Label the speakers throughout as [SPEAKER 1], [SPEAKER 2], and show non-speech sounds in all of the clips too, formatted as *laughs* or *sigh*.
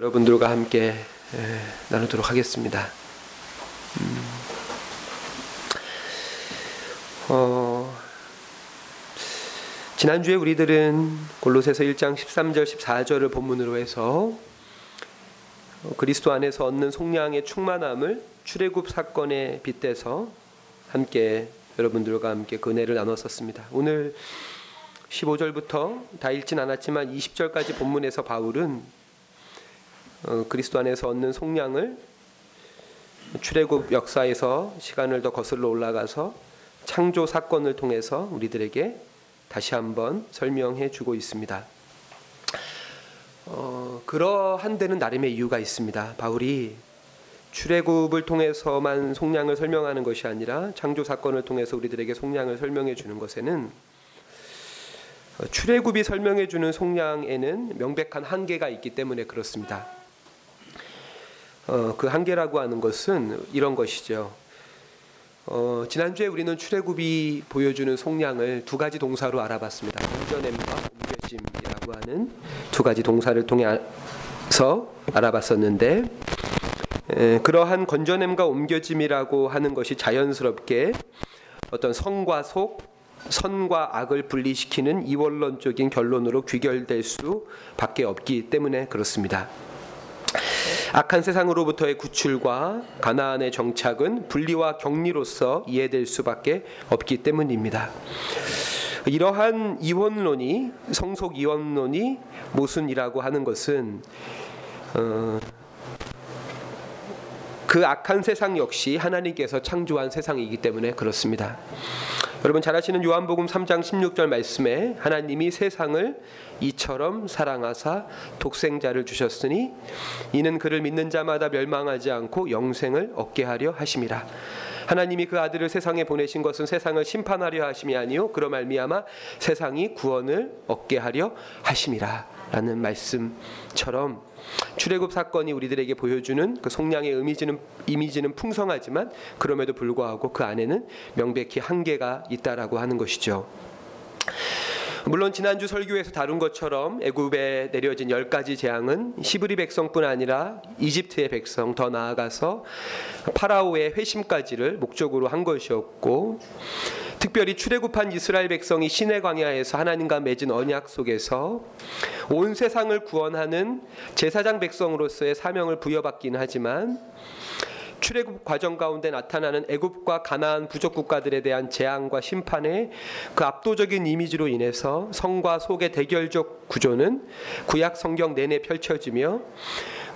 [SPEAKER 1] 여러분들과 함께 나누도록 하겠습니다. 음, 어, 지난주에 우리들은 골로새서 1장 13절 14절을 본문으로 해서 그리스도 안에서 얻는 속량의 충만함을 출애굽 사건에 빗대서 함께 여러분들과 함께 그 은혜를 나눴었습니다. 오늘 15절부터 다 읽진 않았지만 20절까지 본문에서 바울은 어, 그리스도 안에서 얻는 속량을 출애굽 역사에서 시간을 더 거슬러 올라가서 창조 사건을 통해서 우리들에게 다시 한번 설명해 주고 있습니다. 어, 그러한 데는 나름의 이유가 있습니다. 바울이 출애굽을 통해서만 속량을 설명하는 것이 아니라 창조 사건을 통해서 우리들에게 속량을 설명해 주는 것에는 어, 출애굽이 설명해 주는 속량에는 명백한 한계가 있기 때문에 그렇습니다. 어, 그 한계라고 하는 것은 이런 것이죠. 어, 지난주에 우리는 출애굽이 보여주는 속량을 두 가지 동사로 알아봤습니다. 건져냄과 옮겨짐이라고 하는 두 가지 동사를 통해서 알아봤었는데 에, 그러한 건져냄과 옮겨짐이라고 하는 것이 자연스럽게 어떤 성과 속, 선과 악을 분리시키는 이원론적인 결론으로 귀결될 수밖에 없기 때문에 그렇습니다. 악한 세상으로부터의 구출과 가나안의 정착은 분리와 격리로서 이해될 수밖에 없기 때문입니다. 이러한 이원론이 성속 이원론이 모순이라고 하는 것은 어, 그 악한 세상 역시 하나님께서 창조한 세상이기 때문에 그렇습니다. 여러분 잘 아시는 요한복음 3장 16절 말씀에 하나님이 세상을 이처럼 사랑하사 독생자를 주셨으니 이는 그를 믿는 자마다 멸망하지 않고 영생을 얻게 하려 하심이라. 하나님이 그 아들을 세상에 보내신 것은 세상을 심판하려 하심이 아니요 그로 말미암아 세상이 구원을 얻게 하려 하심이라라는 말씀처럼 출애굽 사건이 우리들에게 보여주는 그 속량의 이미지는 이미지는 풍성하지만 그럼에도 불구하고 그 안에는 명백히 한계가 있다라고 하는 것이죠. 물론 지난주 설교에서 다룬 것처럼 애굽에 내려진 열 가지 재앙은 시브리 백성뿐 아니라 이집트의 백성 더 나아가서 파라오의 회심까지를 목적으로 한 것이었고 특별히 출애굽한 이스라엘 백성이 시내 광야에서 하나님과 맺은 언약 속에서 온 세상을 구원하는 제사장 백성으로서의 사명을 부여받긴 하지만 출애굽 과정 가운데 나타나는 애굽과 가나안 부족 국가들에 대한 재앙과 심판의 그 압도적인 이미지로 인해서 성과 속의 대결적 구조는 구약 성경 내내 펼쳐지며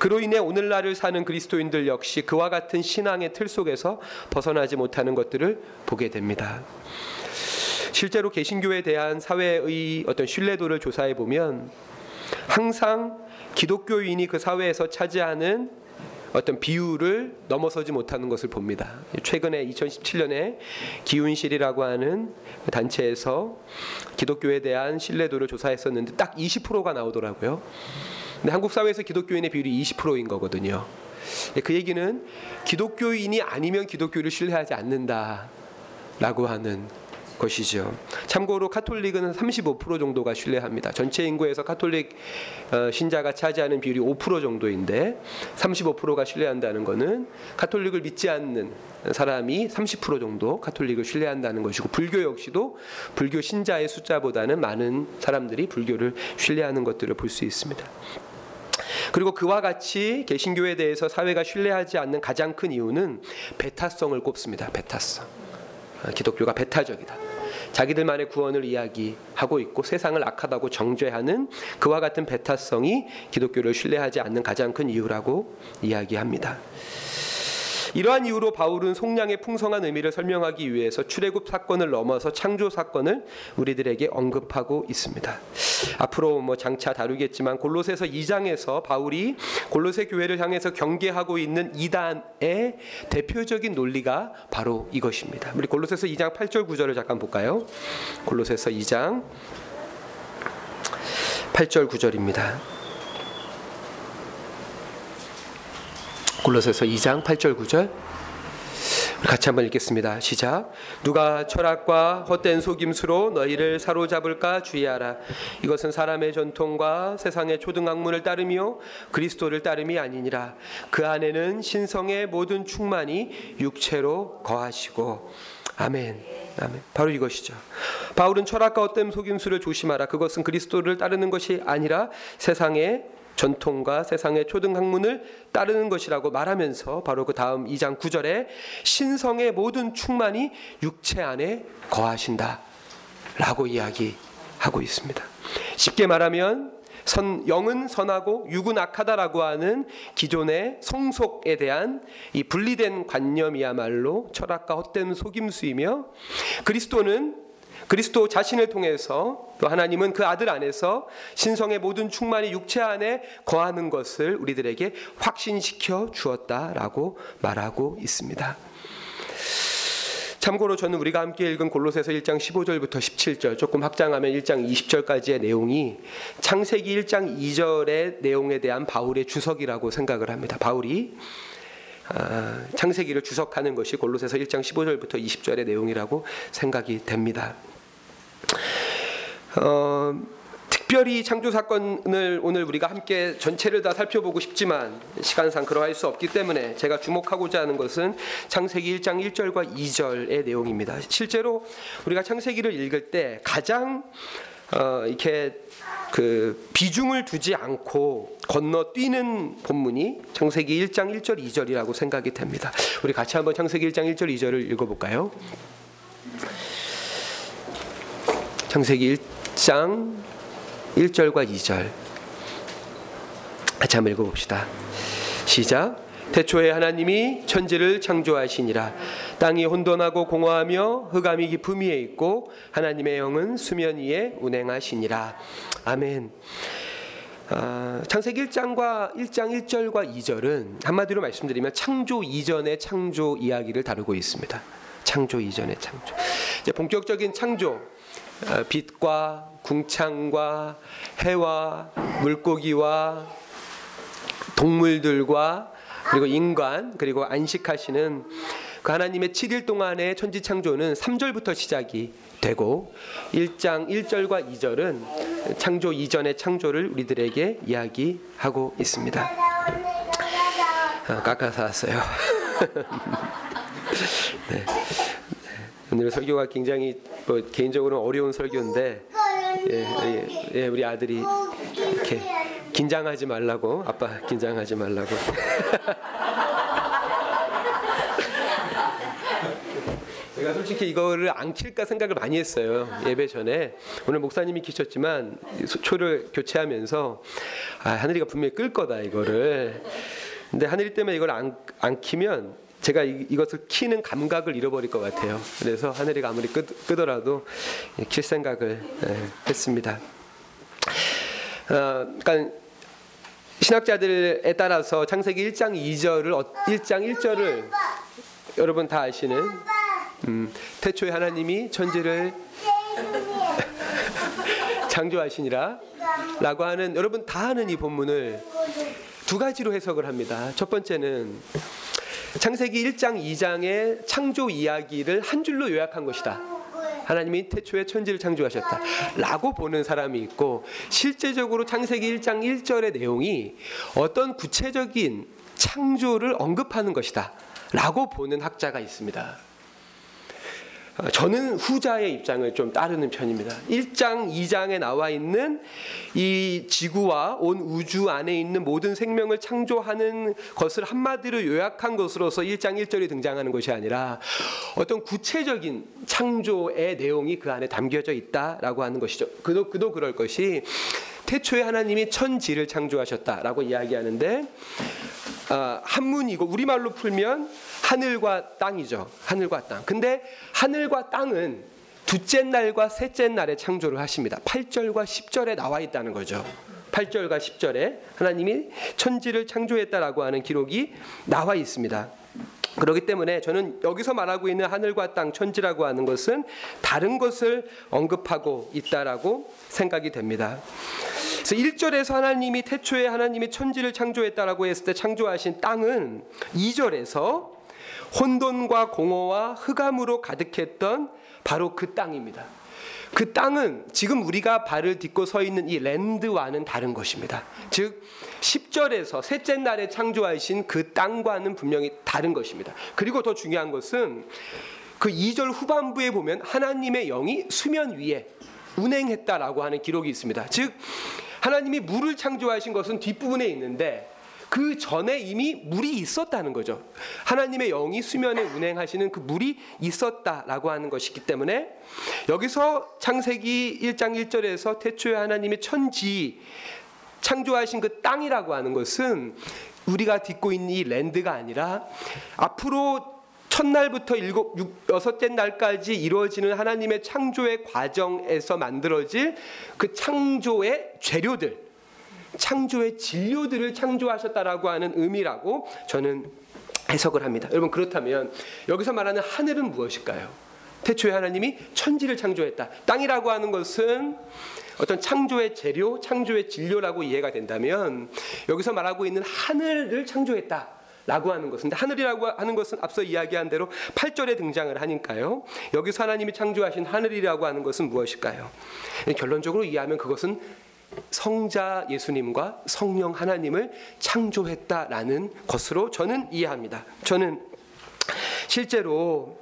[SPEAKER 1] 그로 인해 오늘날을 사는 그리스도인들 역시 그와 같은 신앙의 틀 속에서 벗어나지 못하는 것들을 보게 됩니다. 실제로 개신교에 대한 사회의 어떤 신뢰도를 조사해 보면 항상 기독교인이 그 사회에서 차지하는 어떤 비율을 넘어서지 못하는 것을 봅니다. 최근에 2017년에 기운실이라고 하는 단체에서 기독교에 대한 신뢰도를 조사했었는데 딱 20%가 나오더라고요. 근데 한국 사회에서 기독교인의 비율이 20%인 거거든요. 그 얘기는 기독교인이 아니면 기독교를 신뢰하지 않는다라고 하는 것이죠. 참고로 카톨릭은 35% 정도가 신뢰합니다. 전체 인구에서 카톨릭 어, 신자가 차지하는 비율이 5% 정도인데 35%가 신뢰한다는 것은 카톨릭을 믿지 않는 사람이 30% 정도 카톨릭을 신뢰한다는 것이고 불교 역시도 불교 신자의 숫자보다는 많은 사람들이 불교를 신뢰하는 것들을 볼 수 있습니다. 그리고 그와 같이 개신교에 대해서 사회가 신뢰하지 않는 가장 큰 이유는 배타성을 꼽습니다. 배타성. 아, 기독교가 배타적이다. 자기들만의 구원을 이야기하고 있고 세상을 악하다고 정죄하는 그와 같은 배타성이 기독교를 신뢰하지 않는 가장 큰 이유라고 이야기합니다. 이러한 이유로 바울은 속량의 풍성한 의미를 설명하기 위해서 출애굽 사건을 넘어서 창조 사건을 우리들에게 언급하고 있습니다. 앞으로 뭐 장차 다루겠지만 골로새서 2장에서 바울이 골로새 교회를 향해서 경계하고 있는 이단의 대표적인 논리가 바로 이것입니다. 우리 골로새서 2장 8절 9절을 잠깐 볼까요? 골로새서 2장 8절 9절입니다. 골로새서 2장 8절 9절 같이 한번 읽겠습니다. 시작. 누가 철학과 헛된 속임수로 너희를 사로잡을까 주의하라. 이것은 사람의 전통과 세상의 초등학문을 따르며 그리스도를 따름이 아니니라. 그 안에는 신성의 모든 충만이 육체로 거하시고 아멘. 아멘. 바로 이것이죠. 바울은 철학과 헛된 속임수를 조심하라. 그것은 그리스도를 따르는 것이 아니라 세상의 전통과 세상의 초등 학문을 따르는 것이라고 말하면서 바로 그 다음 2장 9절에 신성의 모든 충만이 육체 안에 거하신다 라고 이야기하고 있습니다. 쉽게 말하면 선, 영은 선하고 육은 악하다라고 하는 기존의 성속에 대한 이 분리된 관념이야말로 철학과 헛된 속임수이며 그리스도는 그리스도 자신을 통해서 또 하나님은 그 아들 안에서 신성의 모든 충만이 육체 안에 거하는 것을 우리들에게 확신시켜 주었다라고 말하고 있습니다. 참고로 저는 우리가 함께 읽은 골로새서 1장 15절부터 17절 조금 확장하면 1장 20절까지의 내용이 창세기 1장 2절의 내용에 대한 바울의 주석이라고 생각을 합니다. 바울이 아, 창세기를 주석하는 것이 골로새서 1장 15절부터 20절의 내용이라고 생각이 됩니다. 어, 특별히 창조 사건을 오늘 우리가 함께 전체를 다 살펴보고 싶지만 시간상 그러할 수 없기 때문에 제가 주목하고자 하는 것은 창세기 1장 1절과 2절의 내용입니다. 실제로 우리가 창세기를 읽을 때 가장 어, 이렇게 그 비중을 두지 않고 건너뛰는 본문이 창세기 1장 1절 2절이라고 생각이 됩니다. 우리 같이 한번 창세기 1장 1절 2절을 읽어볼까요? 창세기 1장 1절과 2절 같이 한번 읽어봅시다. 시작. 태초에 하나님이 천지를 창조하시니라 땅이 혼돈하고 공허하며 흑암이 깊음 위에 있고 하나님의 영은 수면 위에 운행하시니라 아멘. 아, 창세기 1장과 1장 1절과 2절은 한마디로 말씀드리면 창조 이전의 창조 이야기를 다루고 있습니다. 창조 이전의 창조. 이제 본격적인 창조 아, 빛과 궁창과 해와 물고기와 동물들과 그리고 인간 그리고 안식하시는 그 하나님의 7일 동안의 천지 창조는 3절부터 시작이 되고 1장 1절과 2절은 창조 이전의 창조를 우리들에게 이야기하고 있습니다. 아, 깎아서 왔어요. *laughs* 네. 오늘 설교가 굉장히 뭐 개인적으로 어려운 설교인데 예, 예, 예, 우리 아들이 이렇게 긴장하지 말라고 아빠 긴장하지 말라고. *laughs* 제가 솔직히 이거를 안 킬까 생각을 많이 했어요 예배 전에. 오늘 목사님이 키셨지만 초를 교체하면서 아, 하늘이가 분명히 끌 거다 이거를. 근데 하늘이 때문에 이걸 안, 안 키면 제가 이, 것을 키는 감각을 잃어버릴 것 같아요. 그래서 하늘이가 아무리 끄, 끄더라도 킬 생각을 예, 했습니다. 어, 그러니까 신학자들에 따라서 창세기 1장 2절을 1장 1절을 여러분 다 아시는 음, 태초에 하나님이 천지를 *laughs* 창조하시니라 라고 하는 여러분 다 아는 이 본문을 두 가지로 해석을 합니다. 첫 번째는 창세기 1장 2장의 창조 이야기를 한 줄로 요약한 것이다. 하나님이 태초에 천지를 창조하셨다. 라고 보는 사람이 있고 실제적으로 창세기 1장 1절의 내용이 어떤 구체적인 창조를 언급하는 것이다. 라고 보는 학자가 있습니다. 어, 저는 후자의 입장을 좀 따르는 편입니다. 1장, 2장에 나와 있는 이 지구와 온 우주 안에 있는 모든 생명을 창조하는 것을 한마디로 요약한 것으로서 1장 1절이 등장하는 것이 아니라 어떤 구체적인 창조의 내용이 그 안에 담겨져 있다라고 하는 것이죠. 그도 그도 그럴 것이 태초에 하나님이 천지를 창조하셨다라고 이야기하는데 아, 한문이고 우리말로 풀면 하늘과 땅이죠. 하늘과 땅. 근데 하늘과 땅은 둘째 날과 셋째 날에 창조를 하십니다. 8절과 10절에 나와 있다는 거죠. 8절과 10절에 하나님이 천지를 창조했다라고 하는 기록이 나와 있습니다. 그렇기 때문에 저는 여기서 말하고 있는 하늘과 땅 천지라고 하는 것은 다른 것을 언급하고 있다라고 생각이 됩니다. 그래서 1절에서 하나님이 태초에 하나님이 천지를 창조했다라고 했을 때 창조하신 땅은 2절에서 혼돈과 공허와 흑암으로 가득했던 바로 그 땅입니다. 그 땅은 지금 우리가 발을 딛고 서 있는 이 랜드와는 다른 것입니다. 즉 10절에서 셋째 날에 창조하신 그 땅과는 분명히 다른 것입니다. 그리고 더 중요한 것은 그 2절 후반부에 보면 하나님의 영이 수면 위에 운행했다라고 하는 기록이 있습니다. 즉 하나님이 물을 창조하신 것은 뒷부분에 있는데 그 전에 이미 물이 있었다는 거죠. 하나님의 영이 수면에 운행하시는 그 물이 있었다라고 하는 것이기 때문에 여기서 창세기 1장 1절에서 태초에 하나님의 천지 창조하신 그 땅이라고 하는 것은 우리가 딛고 있는 이 랜드가 아니라 앞으로 첫날부터 일곱, 육, 여섯째 날까지 이루어지는 하나님의 창조의 과정에서 만들어질 그 창조의 재료들, 창조의 진료들을 창조하셨다라고 하는 의미라고 저는 해석을 합니다. 여러분 그렇다면 여기서 말하는 하늘은 무엇일까요? 태초에 하나님이 천지를 창조했다. 땅이라고 하는 것은 어떤 창조의 재료, 창조의 진료라고 이해가 된다면 여기서 말하고 있는 하늘을 창조했다. 라고 하는 것은 하늘이라고 하는 것은 앞서 이야기한 대로 8절에 등장을 하니까요. 여기서 하나님이 창조하신 하늘이라고 하는 것은 무엇일까요? 결론적으로 이해하면 그것은 성자 예수님과 성령 하나님을 창조했다라는 것으로 저는 이해합니다. 저는 실제로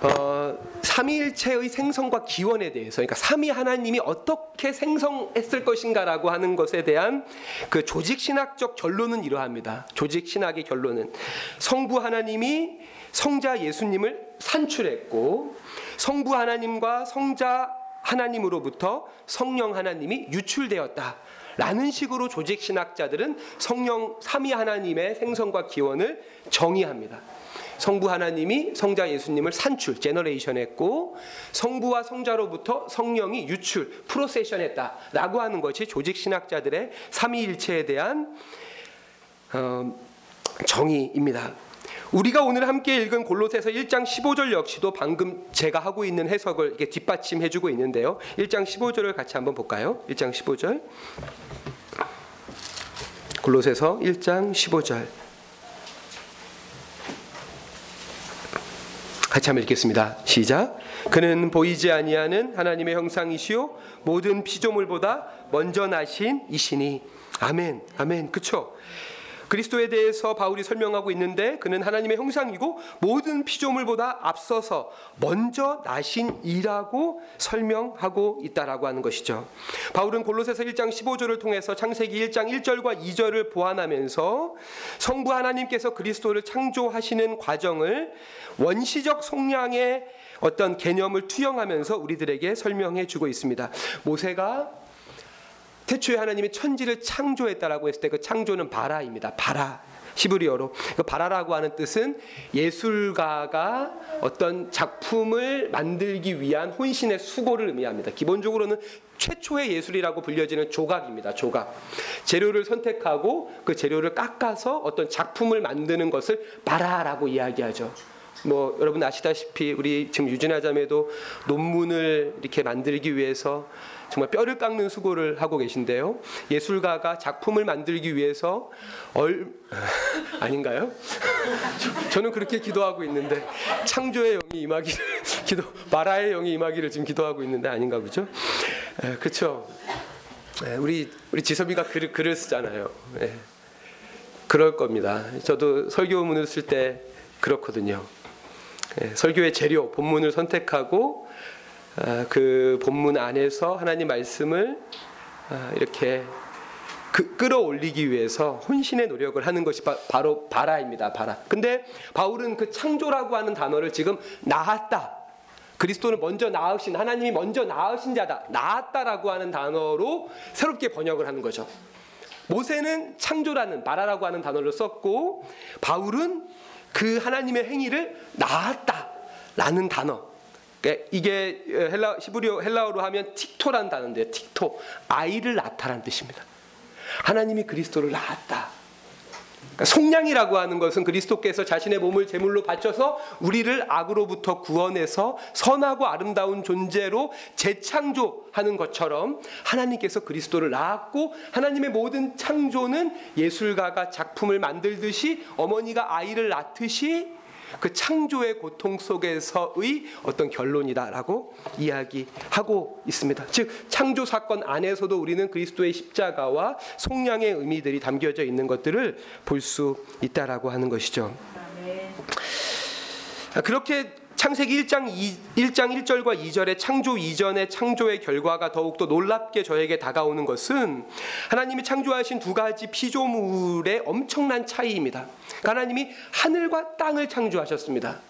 [SPEAKER 1] 어, 삼위일체의 생성과 기원에 대해서, 그러니까 삼위 하나님이 어떻게 생성했을 것인가라고 하는 것에 대한 그 조직 신학적 결론은 이러합니다. 조직 신학의 결론은 성부 하나님이 성자 예수님을 산출했고, 성부 하나님과 성자 하나님으로부터 성령 하나님이 유출되었다. 라는 식으로 조직 신학자들은 성령 삼위 하나님의 생성과 기원을 정의합니다. 성부 하나님이 성자 예수님을 산출, 제너레이션했고 성부와 성자로부터 성령이 유출, 프로세션했다라고 하는 것이 조직 신학자들의 삼위일체에 대한 어, 정의입니다. 우리가 오늘 함께 읽은 골로새서 1장 15절 역시도 방금 제가 하고 있는 해석을 이렇게 뒷받침해 주고 있는데요. 1장 15절을 같이 한번 볼까요? 1장 15절. 골로새서 1장 15절. 같이 한번 읽겠습니다. 시작. 그는 보이지 아니하는 하나님의 형상이시요 모든 피조물보다 먼저 나신 이시니 아멘. 아멘. 그렇죠? 그리스도에 대해서 바울이 설명하고 있는데 그는 하나님의 형상이고 모든 피조물보다 앞서서 먼저 나신 이라고 설명하고 있다라고 하는 것이죠. 바울은 골로새서 1장 15절을 통해서 창세기 1장 1절과 2절을 보완하면서 성부 하나님께서 그리스도를 창조하시는 과정을 원시적 성량의 어떤 개념을 투영하면서 우리들에게 설명해 주고 있습니다. 모세가 태초에 하나님이 천지를 창조했다라고 했을 때 그 창조는 바라입니다. 바라. 히브리어로 그 바라라고 하는 뜻은 예술가가 어떤 작품을 만들기 위한 혼신의 수고를 의미합니다. 기본적으로는 최초의 예술이라고 불려지는 조각입니다. 조각. 재료를 선택하고 그 재료를 깎아서 어떤 작품을 만드는 것을 바라라고 이야기하죠. 뭐 여러분 아시다시피 우리 지금 유진아 자매도 논문을 이렇게 만들기 위해서 정말 뼈를 깎는 수고를 하고 계신데요. 예술가가 작품을 만들기 위해서 얼 *laughs* 아닌가요? *laughs* 저는 그렇게 기도하고 있는데 창조의 영이 임하기를 *laughs* 기도 마라의 영이 임하기를 지금 기도하고 있는데 아닌가 보죠? 그렇죠. 우리 우리 지섭이가 글을 글을 쓰잖아요. 에, 그럴 겁니다. 저도 설교문을 쓸 때 그렇거든요. 에, 설교의 재료 본문을 선택하고 아, 그 본문 안에서 하나님 말씀을 아, 이렇게 그 끌어올리기 위해서 혼신의 노력을 하는 것이 바, 로 바라입니다. 바라. 근데 바울은 그 창조라고 하는 단어를 지금 낳았다. 그리스도는 먼저 낳으신 하나님이 먼저 낳으신 자다. 낳았다라고 하는 단어로 새롭게 번역을 하는 거죠. 모세는 창조라는 바라라고 하는 단어를 썼고 바울은 그 하나님의 행위를 낳았다라는 단어 그러니까 이게 헬라 히브리어 헬라어로 하면 틱토란 단어인데 틱토 아이를 낳다라는 뜻입니다. 하나님이 그리스도를 낳았다. 그러니까 속량이라고 하는 것은 그리스도께서 자신의 몸을 제물로 바쳐서 우리를 악으로부터 구원해서 선하고 아름다운 존재로 재창조하는 것처럼 하나님께서 그리스도를 낳았고 하나님의 모든 창조는 예술가가 작품을 만들듯이 어머니가 아이를 낳듯이 그 창조의 고통 속에서의 어떤 결론이다라고 이야기하고 있습니다. 즉 창조 사건 안에서도 우리는 그리스도의 십자가와 속량의 의미들이 담겨져 있는 것들을 볼 수 있다라고 하는 것이죠. 그렇게 창세기 1장 2, 1장 1절과 2절의 창조 이전의 창조의 결과가 더욱더 놀랍게 저에게 다가오는 것은 하나님이 창조하신 두 가지 피조물의 엄청난 차이입니다. 하나님이 하늘과 땅을 창조하셨습니다.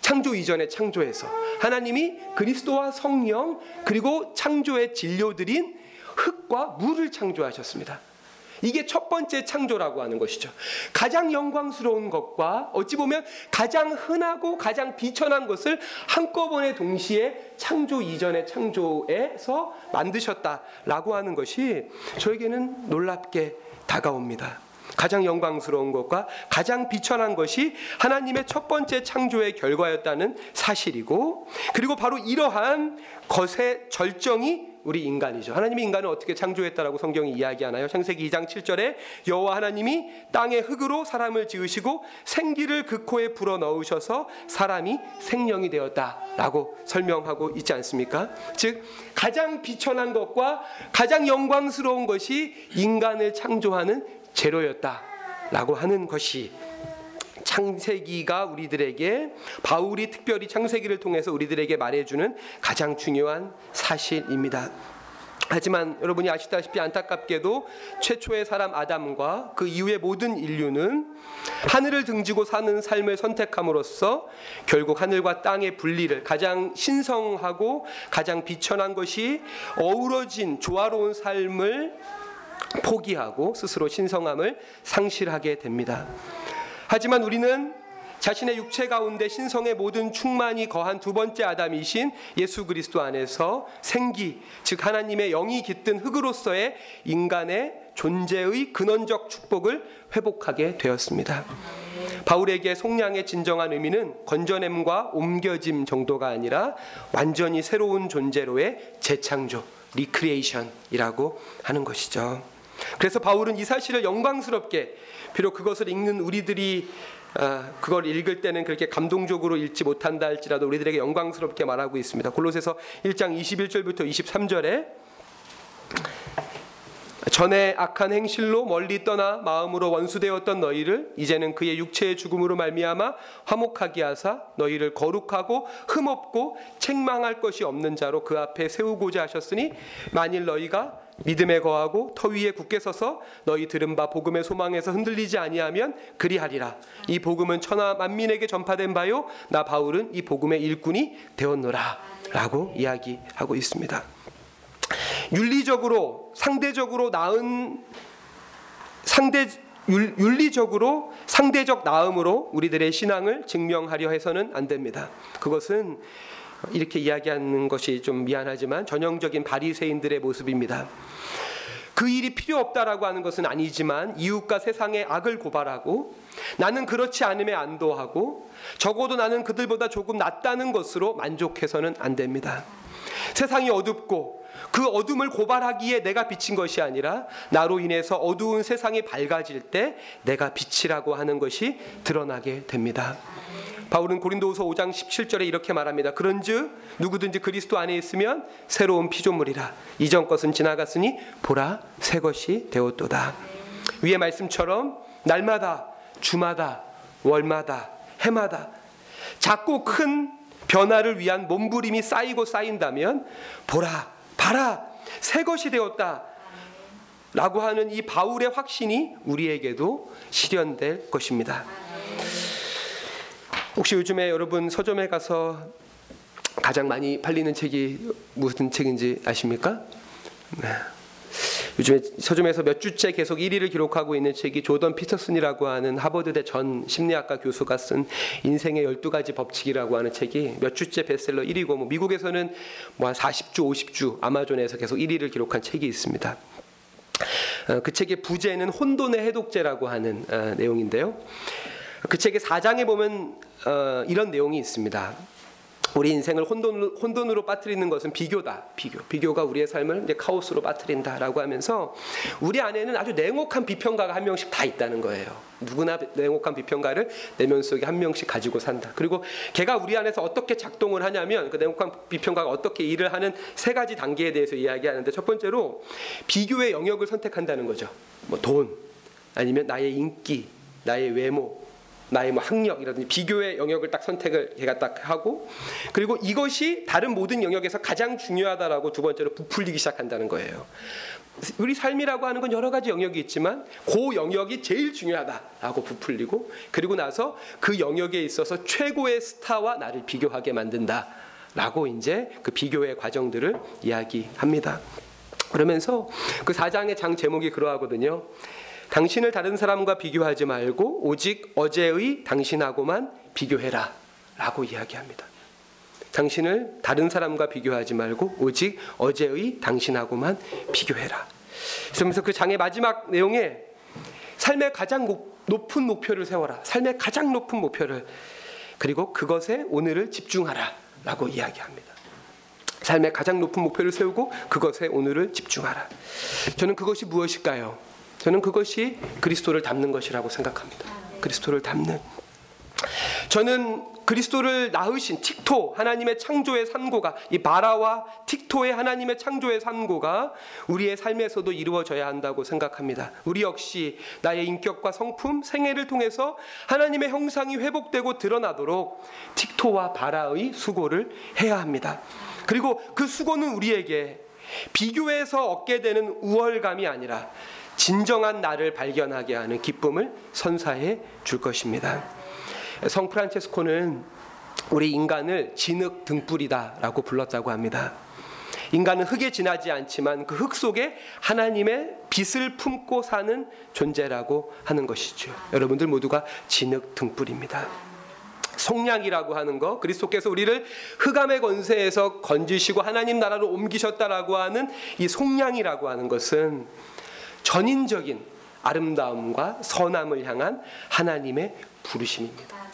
[SPEAKER 1] 창조 이전의 창조에서 하나님이 그리스도와 성령 그리고 창조의 진료들인 흙과 물을 창조하셨습니다. 이게 첫 번째 창조라고 하는 것이죠. 가장 영광스러운 것과 어찌 보면 가장 흔하고 가장 비천한 것을 한꺼번에 동시에 창조 이전의 창조에서 만드셨다라고 하는 것이 저에게는 놀랍게 다가옵니다. 가장 영광스러운 것과 가장 비천한 것이 하나님의 첫 번째 창조의 결과였다는 사실이고 그리고 바로 이러한 것의 절정이 우리 인간이죠. 하나님이 인간을 어떻게 창조했다라고 성경이 이야기하나요? 창세기 2장 7절에 여호와 하나님이 땅의 흙으로 사람을 지으시고 생기를 그 코에 불어 넣으셔서 사람이 생명이 되었다라고 설명하고 있지 않습니까? 즉 가장 비천한 것과 가장 영광스러운 것이 인간을 창조하는 재료였다라고 하는 것이 창세기가 우리들에게 바울이 특별히 창세기를 통해서 우리들에게 말해주는 가장 중요한 사실입니다. 하지만 여러분이 아시다시피 안타깝게도 최초의 사람 아담과 그 이후의 모든 인류는 하늘을 등지고 사는 삶을 선택함으로써 결국 하늘과 땅의 분리를 가장 신성하고 가장 비천한 것이 어우러진 조화로운 삶을 포기하고 스스로 신성함을 상실하게 됩니다. 하지만 우리는 자신의 육체 가운데 신성의 모든 충만이 거한 두 번째 아담이신 예수 그리스도 안에서 생기, 즉 하나님의 영이 깃든 흙으로서의 인간의 존재의 근원적 축복을 회복하게 되었습니다. 바울에게 속량의 진정한 의미는 건져냄과 옮겨짐 정도가 아니라 완전히 새로운 존재로의 재창조, re-creation이라고 하는 것이죠. 그래서 바울은 이 사실을 영광스럽게 비록 그것을 읽는 우리들이 아, 그걸 읽을 때는 그렇게 감동적으로 읽지 못한다 할지라도 우리들에게 영광스럽게 말하고 있습니다. 골로새서 1장 21절부터 23절에 전에 악한 행실로 멀리 떠나 마음으로 원수되었던 너희를 이제는 그의 육체의 죽음으로 말미암아 화목하게 하사 너희를 거룩하고 흠없고 책망할 것이 없는 자로 그 앞에 세우고자 하셨으니 만일 너희가 믿음에 거하고 터 위에 굳게 서서 너희 들은 바 복음의 소망에서 흔들리지 아니하면 그리하리라. 이 복음은 천하 만민에게 전파된 바요. 나 바울은 이 복음의 일꾼이 되었노라.라고 이야기하고 있습니다. 윤리적으로 상대적으로 나은 상대 윤리적으로 상대적 나음으로 우리들의 신앙을 증명하려 해서는 안 됩니다. 그것은 이렇게 이야기하는 것이 좀 미안하지만 전형적인 바리새인들의 모습입니다. 그 일이 필요 없다라고 하는 것은 아니지만 이웃과 세상의 악을 고발하고 나는 그렇지 않음에 안도하고 적어도 나는 그들보다 조금 낫다는 것으로 만족해서는 안 됩니다. 세상이 어둡고 그 어둠을 고발하기에 내가 비친 것이 아니라 나로 인해서 어두운 세상이 밝아질 때 내가 빛이라고 하는 것이 드러나게 됩니다. 바울은 고린도후서 5장 17절에 이렇게 말합니다. 그런즉 누구든지 그리스도 안에 있으면 새로운 피조물이라 이전 것은 지나갔으니 보라 새 것이 되었도다. 위의 말씀처럼 날마다 주마다 월마다 해마다 작고 큰 변화를 위한 몸부림이 쌓이고 쌓인다면 보라 봐라 새 것이 되었다. 라고 하는 이 바울의 확신이 우리에게도 실현될 것입니다. 혹시 요즘에 여러분 서점에 가서 가장 많이 팔리는 책이 무슨 책인지 아십니까? 네. 요즘에 서점에서 몇 주째 계속 1위를 기록하고 있는 책이 조던 피터슨이라고 하는 하버드대 전 심리학과 교수가 쓴 인생의 12가지 법칙이라고 하는 책이 몇 주째 베스트셀러 1위고 뭐 미국에서는 뭐 한 40주, 50주 아마존에서 계속 1위를 기록한 책이 있습니다. 어, 그 책의 부제는 혼돈의 해독제라고 하는 어, 내용인데요. 그 책의 4장에 보면 어, 이런 내용이 있습니다. 우리 인생을 혼돈으로, 혼돈으로 빠뜨리는 것은 비교다. 비교. 비교가 우리의 삶을 이제 카오스로 빠뜨린다라고 하면서 우리 안에는 아주 냉혹한 비평가가 한 명씩 다 있다는 거예요. 누구나 냉혹한 비평가를 내면 속에 한 명씩 가지고 산다. 그리고 걔가 우리 안에서 어떻게 작동을 하냐면 그 냉혹한 비평가가 어떻게 일을 하는 세 가지 단계에 대해서 이야기하는데 첫 번째로 비교의 영역을 선택한다는 거죠. 뭐 돈, 아니면 나의 인기, 나의 외모, 나의 뭐 학력이라든지 비교의 영역을 딱 선택을 걔가 딱 하고 그리고 이것이 다른 모든 영역에서 가장 중요하다라고 두 번째로 부풀리기 시작한다는 거예요. 우리 삶이라고 하는 건 여러 가지 영역이 있지만 그 영역이 제일 중요하다라고 부풀리고 그리고 나서 그 영역에 있어서 최고의 스타와 나를 비교하게 만든다라고 이제 그 비교의 과정들을 이야기합니다. 그러면서 그 4장의 장 제목이 그러하거든요. 당신을 다른 사람과 비교하지 말고 오직 어제의 당신하고만 비교해라 라고 이야기합니다. 당신을 다른 사람과 비교하지 말고 오직 어제의 당신하고만 비교해라. 그러면서 그 장의 마지막 내용에 삶의 가장 목- 높은 목표를 세워라. 삶의 가장 높은 목표를 그리고 그것에 오늘을 집중하라 라고 이야기합니다. 삶의 가장 높은 목표를 세우고 그것에 오늘을 집중하라. 저는 그것이 무엇일까요? 저는 그것이 그리스도를 닮는 것이라고 생각합니다. 그리스도를 닮는. 저는 그리스도를 낳으신 틱토 하나님의 창조의 산고가 이 바라와 틱토의 하나님의 창조의 산고가 우리의 삶에서도 이루어져야 한다고 생각합니다. 우리 역시 나의 인격과 성품, 생애를 통해서 하나님의 형상이 회복되고 드러나도록 틱토와 바라의 수고를 해야 합니다. 그리고 그 수고는 우리에게 비교해서 얻게 되는 우월감이 아니라 진정한 나를 발견하게 하는 기쁨을 선사해 줄 것입니다. 성 프란체스코는 우리 인간을 진흙 등불이다라고 불렀다고 합니다. 인간은 흙에 지나지 않지만 그 흙 속에 하나님의 빛을 품고 사는 존재라고 하는 것이죠. 여러분들 모두가 진흙 등불입니다. 속량이라고 하는 거 그리스도께서 우리를 흑암의 권세에서 건지시고 하나님 나라로 옮기셨다라고 하는 이 속량이라고 하는 것은 전인적인 아름다움과 선함을 향한 하나님의 부르심입니다.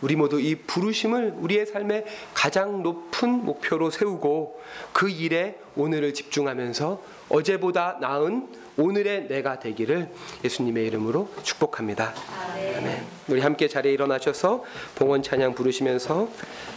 [SPEAKER 1] 우리 모두 이 부르심을 우리의 삶의 가장 높은 목표로 세우고 그 일에 오늘을 집중하면서 어제보다 나은 오늘의 내가 되기를 예수님의 이름으로 축복합니다. 아멘. 우리 함께 자리에 일어나셔서 봉헌 찬양 부르시면서